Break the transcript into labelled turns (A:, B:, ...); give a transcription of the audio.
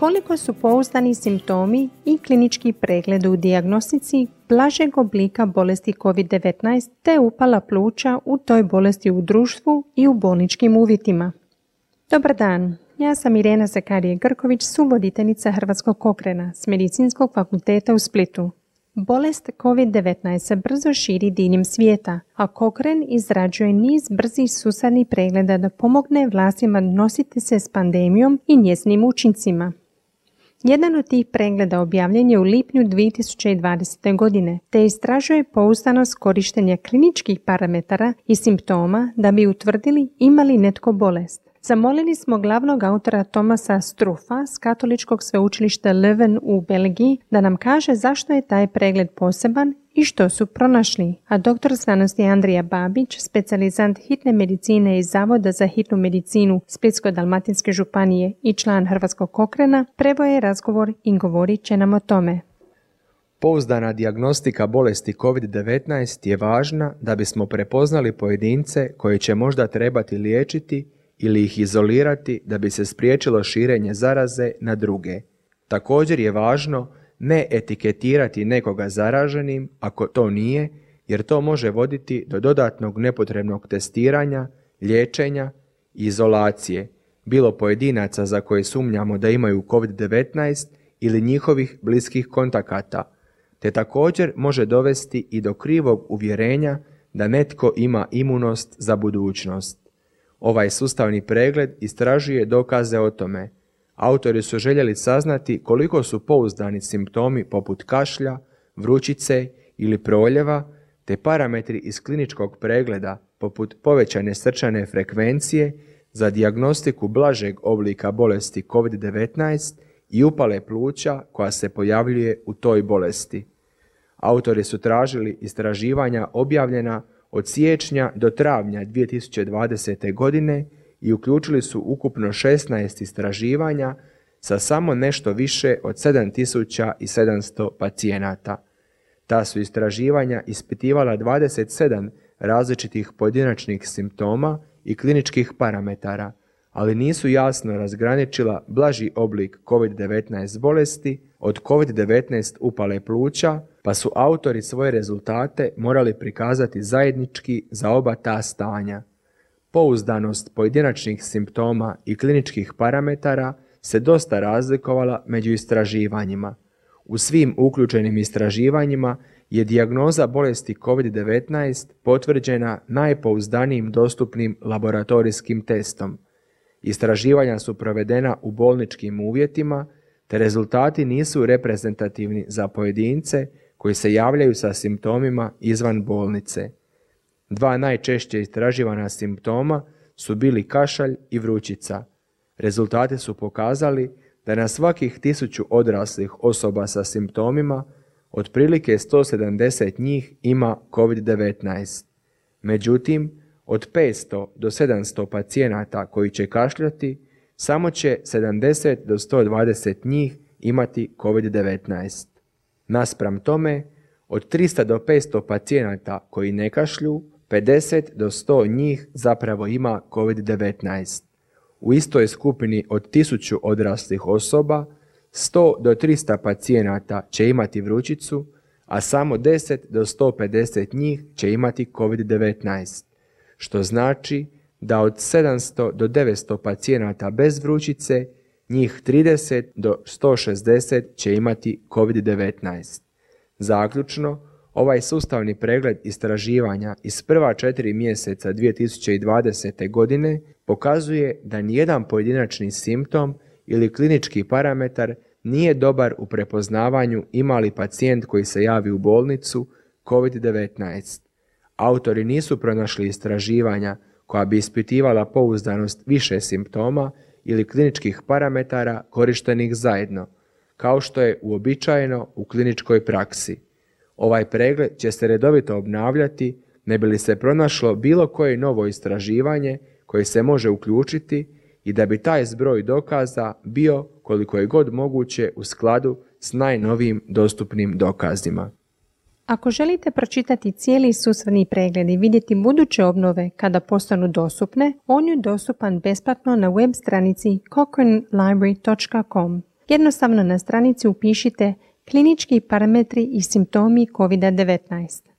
A: Koliko su pouzdani simptomi i klinički pregled u dijagnostici blažeg oblika bolesti COVID-19 te upala pluća u toj bolesti u društvu i u bolničkim uvjetima? Dobar dan, ja sam Irena Zakarije Grković, suvoditeljica Hrvatskog kokrena s Medicinskog fakulteta u Splitu. Bolest COVID-19 se brzo širi diljem svijeta, a Kokren izrađuje niz brzih susadnih pregleda da pomogne vlastima nositi se s pandemijom i njezinim učincima. Jedan od tih pregleda objavljen je u lipnju 2020. godine, te istražuje pouzdanost korištenja kliničkih parametara i simptoma da bi utvrdili imali netko bolest. Zamolili smo glavnog autora Tomasa Strufa s katoličkog sveučilišta Leuven u Belgiji da nam kaže zašto je taj pregled poseban i što su pronašli. A doktor znanosti Andrija Babić, specijalizant hitne medicine iz Zavoda za hitnu medicinu Splitsko-Dalmatinske županije i član Hrvatskog kokrena, prevoje razgovor i govorit će nam o tome.
B: Pouzdana dijagnostika bolesti COVID-19 je važna da bismo prepoznali pojedince koji će možda trebati liječiti ili ih izolirati da bi se spriječilo širenje zaraze na druge. Također je važno ne etiketirati nekoga zaraženim ako to nije, jer to može voditi do dodatnog nepotrebnog testiranja, liječenja i izolacije, bilo pojedinaca za koje sumnjamo da imaju COVID-19 ili njihovih bliskih kontakata, te također može dovesti i do krivog uvjerenja da netko ima imunost za budućnost. Ovaj sustavni pregled istražuje dokaze o tome. Autori su željeli saznati koliko su pouzdani simptomi poput kašlja, vrućice ili proljeva, te parametri iz kliničkog pregleda poput povećane srčane frekvencije za dijagnostiku blažeg oblika bolesti COVID-19 i upale pluća koja se pojavljuje u toj bolesti. Autori su tražili istraživanja objavljena od siječnja do travnja 2020. godine i uključili su ukupno 16 istraživanja sa samo nešto više od 7700 pacijenata. Ta su istraživanja ispitivala 27 različitih pojedinačnih simptoma i kliničkih parametara, ali nisu jasno razgraničila blaži oblik COVID-19 bolesti od COVID-19 upale pluća, pa su autori svoje rezultate morali prikazati zajednički za oba ta stanja. Pouzdanost pojedinačnih simptoma i kliničkih parametara se dosta razlikovala među istraživanjima. U svim uključenim istraživanjima je dijagnoza bolesti COVID-19 potvrđena najpouzdanijim dostupnim laboratorijskim testom. Istraživanja su provedena u bolničkim uvjetima, te rezultati nisu reprezentativni za pojedince koji se javljaju sa simptomima izvan bolnice. Dva najčešće istraživana simptoma su bili kašalj i vrućica. Rezultati su pokazali da na svakih tisuću odraslih osoba sa simptomima otprilike 170 njih ima COVID-19. Međutim, od 500 do 700 pacijenata koji će kašljati, samo će 70 do 120 njih imati COVID-19. Naspram tome, od 300 do 500 pacijenata koji ne kašlju, 50 do 100 njih zapravo ima COVID-19. U istoj skupini od 1000 odraslih osoba, 100 do 300 pacijenata će imati vrućicu, a samo 10 do 150 njih će imati COVID-19, što znači da od 700 do 900 pacijenata bez vrućice, njih 30 do 160 će imati COVID-19. Zaključno, ovaj sustavni pregled istraživanja iz prva četiri mjeseca 2020. godine pokazuje da nijedan pojedinačni simptom ili klinički parametar nije dobar u prepoznavanju ima li pacijent koji se javi u bolnicu COVID-19. Autori nisu pronašli istraživanja koja bi ispitivala pouzdanost više simptoma ili kliničkih parametara korištenih zajedno, kao što je uobičajeno u kliničkoj praksi. Ovaj pregled će se redovito obnavljati ne bi li se pronašlo bilo koje novo istraživanje koje se može uključiti i da bi taj zbroj dokaza bio koliko je god moguće u skladu s najnovijim dostupnim dokazima.
A: Ako želite pročitati cijeli susvrni pregled i vidjeti buduće obnove kada postanu dostupne, on je dostupan besplatno na web stranici cochranelibrary.com. Jednostavno na stranici upišite klinički parametri i simptomi COVID-19.